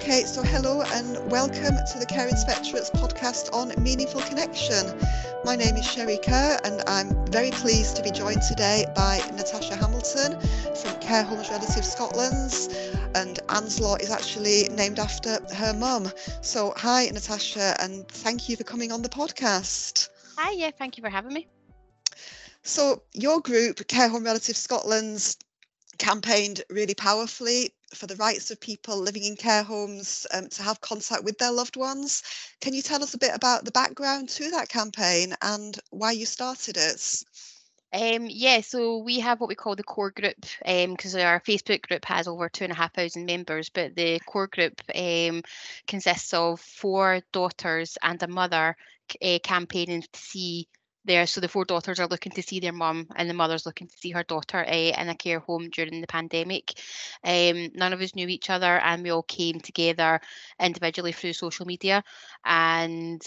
Okay, so hello and welcome to the Care Inspectorate's podcast on Meaningful Connection. My name is Sheri Kerr and I'm very pleased to be joined today by Natasha Hamilton from Care Homes Relatives Scotland and Anne's Law is actually named after her mum. So hi Natasha and thank you for coming on the podcast. Hi, yeah, thank you for having me. So your group, Care Home Relatives Scotland campaigned really powerfully for the rights of people living in care homes um, to have contact with their loved ones. Can you tell us a bit about the background to that campaign and why you started it? Um, yeah, so we have what we call the core group because um, our Facebook group has over two and a half thousand members, but the core group um, consists of four daughters and a mother uh, campaigning to see there. So the four daughters are looking to see their mum, and the mother's looking to see her daughter uh, in a care home during the pandemic. Um, none of us knew each other, and we all came together individually through social media. And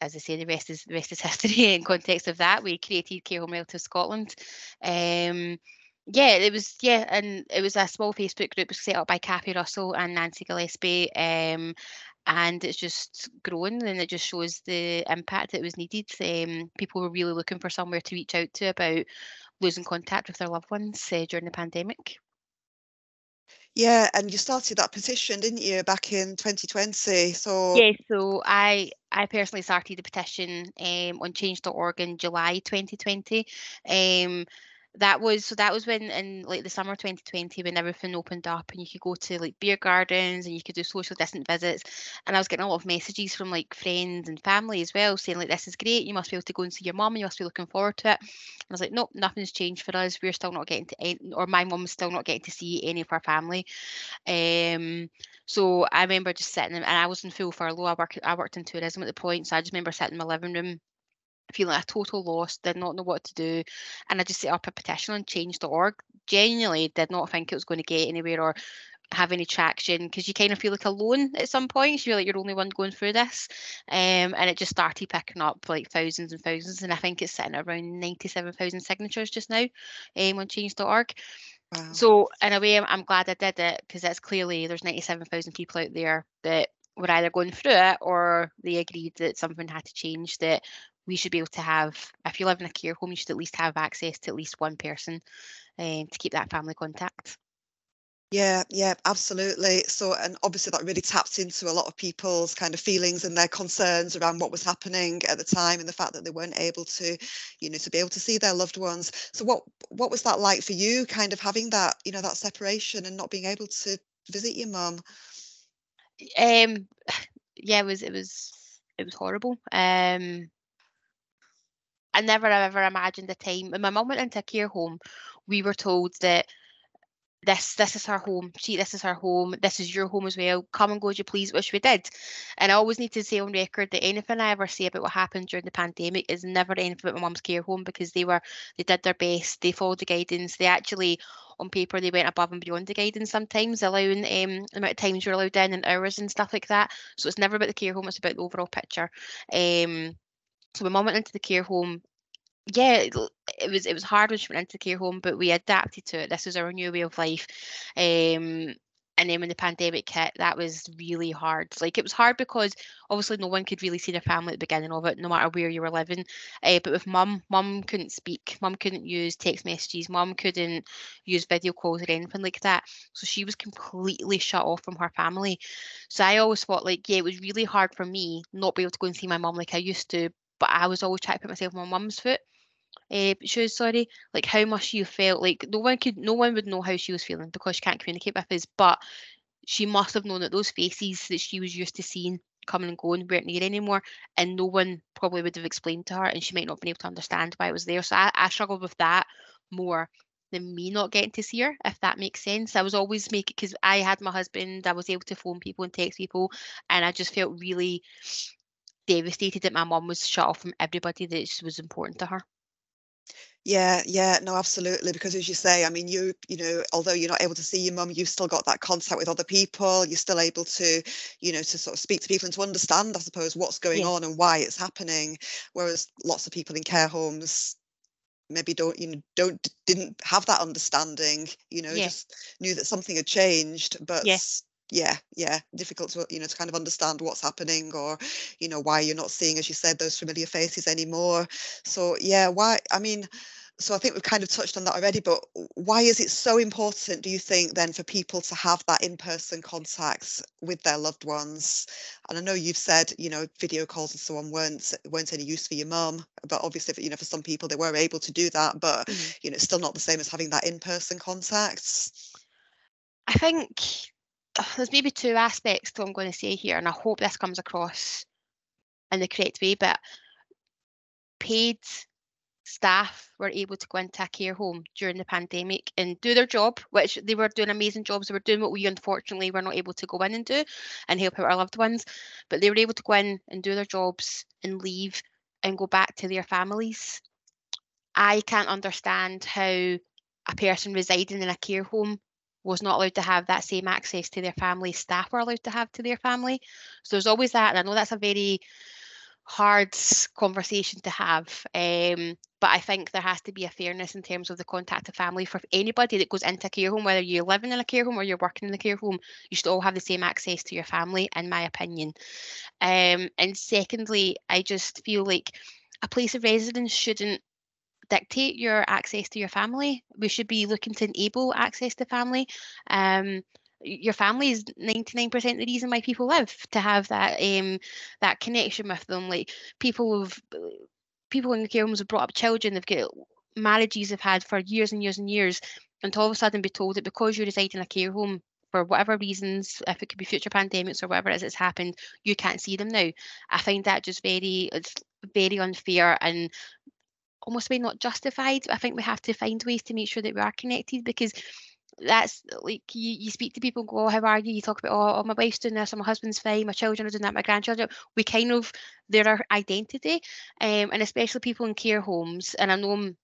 as I say, the rest is the rest is history. In context of that, we created Care Home Relative Scotland. Um, yeah, it was yeah, and it was a small Facebook group set up by Kathy Russell and Nancy Gillespie. Um, and it's just grown and it just shows the impact that was needed. Um, people were really looking for somewhere to reach out to about losing contact with their loved ones uh, during the pandemic. Yeah, and you started that petition, didn't you, back in 2020? So yeah, so I I personally started the petition um, on Change.org in July 2020. Um, that was so that was when in like the summer 2020 when everything opened up and you could go to like beer gardens and you could do social distant visits. And I was getting a lot of messages from like friends and family as well saying like this is great. You must be able to go and see your mum. And you must be looking forward to it. And I was like nope nothing's changed for us. We're still not getting to any, or my mum's still not getting to see any of her family. Um so I remember just sitting and I was in full furlough. I worked I worked in tourism at the point so I just remember sitting in my living room feeling a total loss, did not know what to do. And I just set up a petition on change.org. Genuinely did not think it was going to get anywhere or have any traction because you kind of feel like alone at some points. You feel like you're the only one going through this. Um, and it just started picking up like thousands and thousands. And I think it's sitting around 97,000 signatures just now um, on change.org. Wow. So in a way, I'm, I'm glad I did it because it's clearly there's 97,000 people out there that were either going through it or they agreed that something had to change that we should be able to have, if you live in a care home, you should at least have access to at least one person um, to keep that family contact. Yeah, yeah, absolutely. So, and obviously that really tapped into a lot of people's kind of feelings and their concerns around what was happening at the time and the fact that they weren't able to, you know, to be able to see their loved ones. So, what what was that like for you, kind of having that, you know, that separation and not being able to visit your mum? Um, yeah, it was it was it was horrible. Um, I never ever imagined a time when my mum went into a care home, we were told that this this is her home. She this is her home. This is your home as well. Come and go as you please, which we did. And I always need to say on record that anything I ever say about what happened during the pandemic is never anything about my mum's care home because they were they did their best. They followed the guidance. They actually on paper they went above and beyond the guidance sometimes, allowing um, the amount of times you're allowed in and hours and stuff like that. So it's never about the care home, it's about the overall picture. Um so my mum went into the care home yeah, it was it was hard when she went into the care home, but we adapted to it. This is our new way of life. Um, and then when the pandemic hit, that was really hard. Like it was hard because obviously no one could really see their family at the beginning of it, no matter where you were living. Uh, but with mum, mum couldn't speak, mum couldn't use text messages, mum couldn't use video calls or anything like that. So she was completely shut off from her family. So I always thought like, yeah, it was really hard for me not be able to go and see my mum like I used to. But I was always trying to put myself on my mum's foot uh, shoes, sorry, like how much you felt. Like no one could, no one would know how she was feeling because she can't communicate with us. But she must have known that those faces that she was used to seeing coming and going weren't there anymore, and no one probably would have explained to her, and she might not have been able to understand why it was there. So I, I struggled with that more than me not getting to see her, if that makes sense. I was always making because I had my husband, I was able to phone people and text people, and I just felt really devastated that my mum was shut off from everybody that was important to her. Yeah, yeah, no, absolutely. Because as you say, I mean, you, you know, although you're not able to see your mum, you've still got that contact with other people. You're still able to, you know, to sort of speak to people and to understand, I suppose, what's going yeah. on and why it's happening. Whereas lots of people in care homes maybe don't, you know, don't didn't have that understanding. You know, yeah. just knew that something had changed, but. Yeah yeah yeah difficult to you know to kind of understand what's happening or you know why you're not seeing as you said those familiar faces anymore so yeah why i mean so I think we've kind of touched on that already, but why is it so important, do you think, then, for people to have that in-person contact with their loved ones? And I know you've said, you know, video calls and so on weren't weren't any use for your mum, but obviously, you know, for some people they were able to do that, but mm-hmm. you know, it's still not the same as having that in-person contact. I think there's maybe two aspects to what I'm going to say here, and I hope this comes across in the correct way, but paid staff were able to go into a care home during the pandemic and do their job, which they were doing amazing jobs. They were doing what we unfortunately were not able to go in and do and help out our loved ones. But they were able to go in and do their jobs and leave and go back to their families. I can't understand how a person residing in a care home was not allowed to have that same access to their family staff were allowed to have to their family. So there's always that. And I know that's a very hard conversation to have. Um, but I think there has to be a fairness in terms of the contact of family for anybody that goes into a care home, whether you're living in a care home or you're working in a care home, you should all have the same access to your family, in my opinion. Um, and secondly, I just feel like a place of residence shouldn't dictate your access to your family. We should be looking to enable access to family. Um, your family is 99% the reason why people live to have that um that connection with them like people have people in care homes have brought up children they've got marriages they've had for years and years and years and to all of a sudden be told that because you reside in a care home for whatever reasons, if it could be future pandemics or whatever it is happened, you can't see them now. I find that just very, it's very unfair and almost maybe not justified. I think we have to find ways to make sure that we are connected because that's like you, you speak to people and go, oh, how are you? You talk about, oh, oh, my wife's doing this, or my husband's fine, my children are doing that, my grandchildren. We kind of, they're our identity. Um, and especially people in care homes. And I know I'm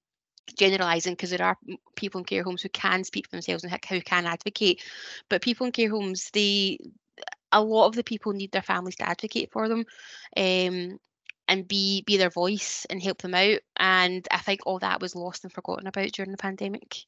generalizing because there are people in care homes who can speak for themselves and who can advocate. But people in care homes, they, a lot of the people need their families to advocate for them. Um, and be be their voice and help them out. And i think all that was lost and forgotten about during the pandemic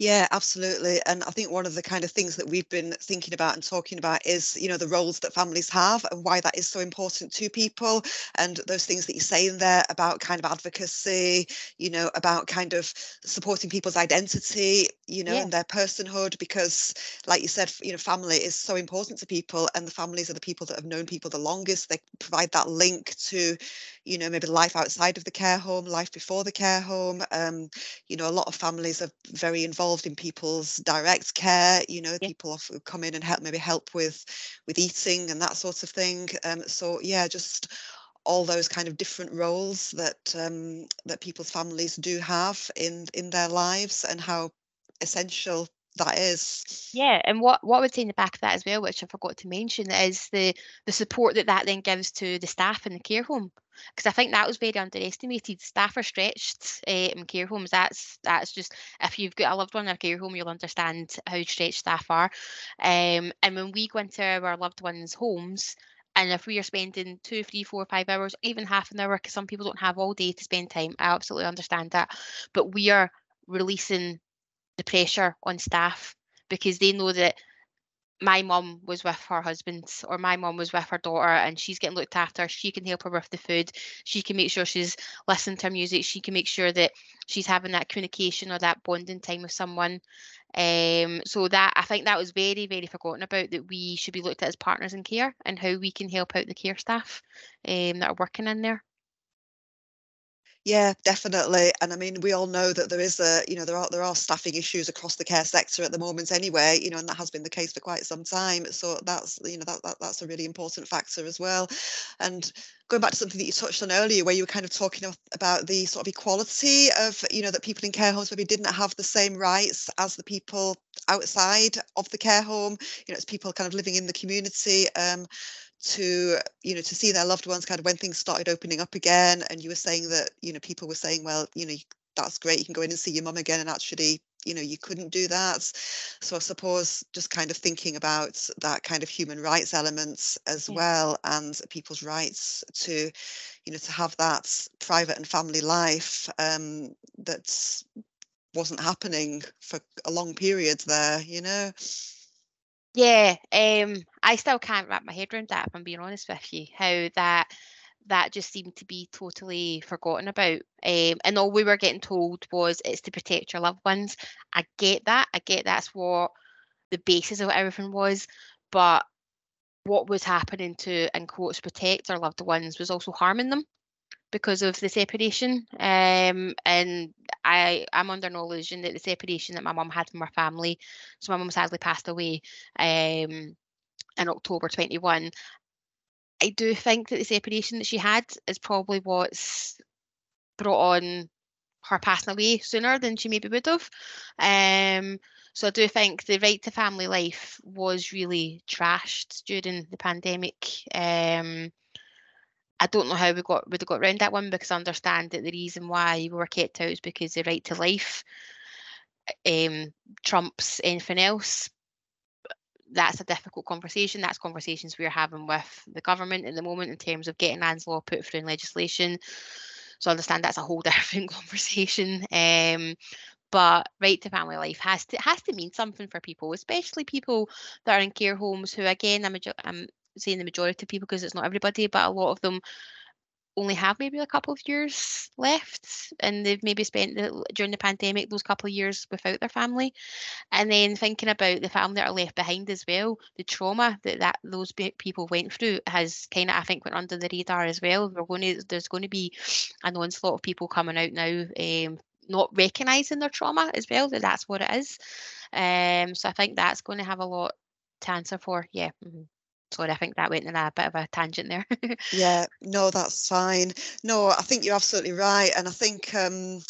yeah, absolutely. And I think one of the kind of things that we've been thinking about and talking about is, you know, the roles that families have and why that is so important to people. And those things that you're saying there about kind of advocacy, you know, about kind of supporting people's identity, you know, yeah. and their personhood, because like you said, you know, family is so important to people and the families are the people that have known people the longest. They provide that link to, you know, maybe life outside of the care home, life before the care home. Um, you know, a lot of families are very involved involved in people's direct care you know yeah. people often come in and help maybe help with with eating and that sort of thing um, so yeah just all those kind of different roles that um, that people's families do have in in their lives and how essential that is. Yeah, and what what I would say in the back of that as well, which I forgot to mention, is the the support that that then gives to the staff in the care home, because I think that was very underestimated. Staff are stretched uh, in care homes. That's that's just if you've got a loved one in a care home, you'll understand how stretched staff are. Um, and when we go into our loved ones' homes. And if we are spending two, three, four, five hours, even half an hour, because some people don't have all day to spend time, I absolutely understand that. But we are releasing the pressure on staff because they know that my mum was with her husband or my mum was with her daughter and she's getting looked after. She can help her with the food. She can make sure she's listening to music. She can make sure that she's having that communication or that bonding time with someone. Um, so that i think that was very very forgotten about that we should be looked at as partners in care and how we can help out the care staff um, that are working in there yeah, definitely. And I mean, we all know that there is a, you know, there are there are staffing issues across the care sector at the moment anyway, you know, and that has been the case for quite some time. So that's, you know, that, that that's a really important factor as well. And going back to something that you touched on earlier, where you were kind of talking about the sort of equality of, you know, that people in care homes maybe didn't have the same rights as the people outside of the care home, you know, it's people kind of living in the community. Um, to you know to see their loved ones kind of when things started opening up again and you were saying that you know people were saying well you know that's great you can go in and see your mum again and actually you know you couldn't do that so i suppose just kind of thinking about that kind of human rights elements as yeah. well and people's rights to you know to have that private and family life um that wasn't happening for a long period there you know Yeah, um, I still can't wrap my head around that. If I'm being honest with you, how that that just seemed to be totally forgotten about. Um, and all we were getting told was it's to protect your loved ones. I get that. I get that's what the basis of everything was, but what was happening to, in quotes, protect our loved ones was also harming them because of the separation. Um, and I, I'm under no illusion that the separation that my mum had from her family, so my mum sadly passed away um, in October 21. I do think that the separation that she had is probably what's brought on her passing away sooner than she maybe would have. Um, so I do think the right to family life was really trashed during the pandemic. Um, I don't know how we got would have got around that one because I understand that the reason why we were kept out is because the right to life um, trumps anything else. That's a difficult conversation. That's conversations we're having with the government at the moment in terms of getting Anne's law put through in legislation. So I understand that's a whole different conversation. Um, but right to family life has to has to mean something for people, especially people that are in care homes who, again, I'm, I'm saying the majority of people because it's not everybody, but a lot of them only have maybe a couple of years left and they've maybe spent the, during the pandemic those couple of years without their family. And then thinking about the family that are left behind as well the trauma that, that those people went through has kind of i think went under the radar as well. We're going to there's going to be an onslaught of people coming out now um, not recognizing their trauma as well that that's what it is. Um so i think that's going to have a lot to answer for. Yeah mm-hmm. Sorry, I think that went in a bit of a tangent there. yeah, no, that's fine. No, I think you're absolutely right. And I think um,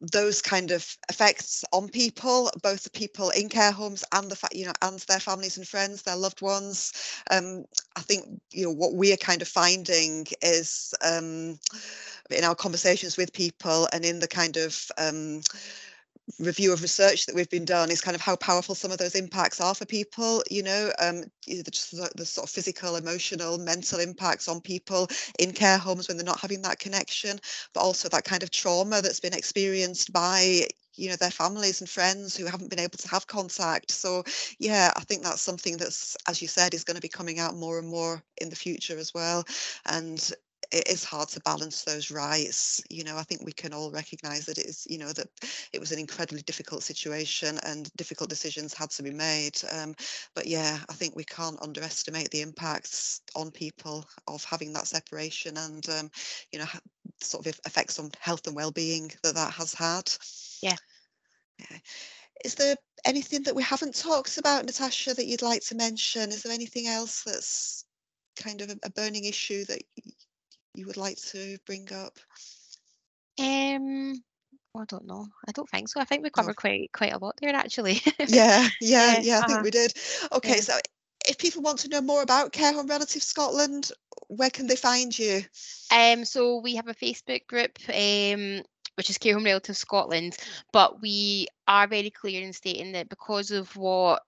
those kind of effects on people, both the people in care homes and the fact, you know, and their families and friends, their loved ones. Um, I think, you know, what we are kind of finding is um, in our conversations with people and in the kind of um, review of research that we've been done is kind of how powerful some of those impacts are for people you know um the, the, sort of physical emotional mental impacts on people in care homes when they're not having that connection but also that kind of trauma that's been experienced by you know their families and friends who haven't been able to have contact. So yeah i think that's something that's as you said is going to be coming out more and more in the future as well. And it is hard to balance those rights. You know, I think we can all recognise that it is, you know, that it was an incredibly difficult situation and difficult decisions had to be made. Um, but yeah, I think we can't underestimate the impacts on people of having that separation and, um, you know, sort of effects on health and well-being that that has had. Yeah. Yeah. Is there anything that we haven't talked about, Natasha, that you'd like to mention? Is there anything else that's kind of a, a burning issue that you would like to bring up? Um, I don't know. I don't think so. I think we covered oh. quite quite a lot there actually. yeah, yeah, yeah. I uh-huh. think we did. Okay, yeah. so if people want to know more about Care Home Relative Scotland, where can they find you? Um, so we have a Facebook group. Um, which is Care Home Relative Scotland, but we are very clear in stating that because of what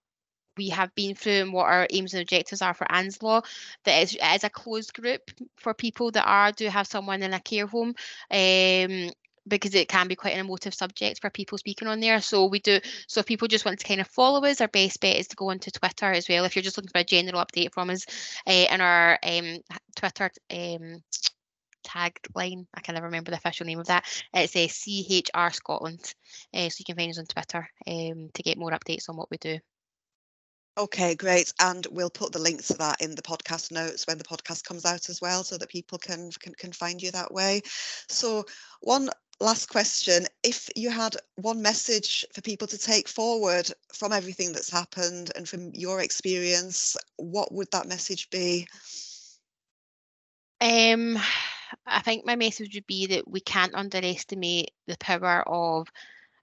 we have been through and what our aims and objectives are for Anne's Law, that is, a closed group for people that are do have someone in a care home. Um, because it can be quite an emotive subject for people speaking on there. So we do. So if people just want to kind of follow us, our best bet is to go onto Twitter as well. If you're just looking for a general update from us, uh, in our um, Twitter um, tagline, I can never remember the official name of that. It's a uh, CHR Scotland. Uh, so you can find us on Twitter um, to get more updates on what we do. Okay, great. And we'll put the link to that in the podcast notes when the podcast comes out as well, so that people can can, can find you that way. So one last question. If you had one message for people to take forward from everything that's happened and from your experience, what would that message be? Um, I think my message would be that we can't underestimate the power of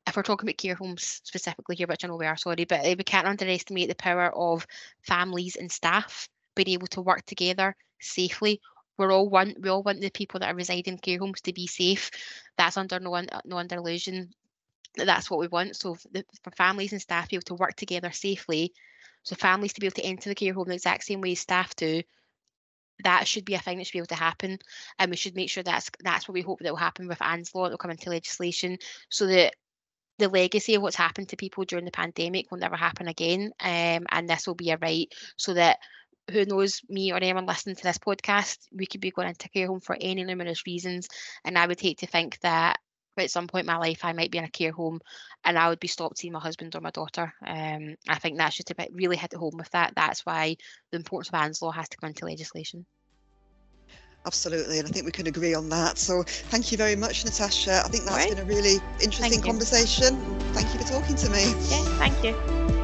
if we're talking about care homes specifically here, which I know we are, sorry, but eh, we can't underestimate the power of families and staff being able to work together safely. We're all want we all want the people that are residing in care homes to be safe. That's under no no under illusion. That's what we want. So for, the, for families and staff to be able to work together safely, so families to be able to enter the care home the exact same way staff do, that should be a thing that should be able to happen and we should make sure that's that's what we hope that will happen with Anne's law that will come into legislation so that the legacy of what's happened to people during the pandemic will never happen again. Um, and this will be a right so that who knows, me or anyone listening to this podcast, we could be going into care home for any numerous reasons. And I would hate to think that at some point in my life I might be in a care home and I would be stopped seeing my husband or my daughter. Um, I think that's just a bit really hit home with that. That's why the importance of Anne's law has to come into legislation. Absolutely, and I think we can agree on that. So thank you very much, Natasha. I think that's right. been a really interesting thank conversation. You. Thank you for talking to me. Yeah, thank you.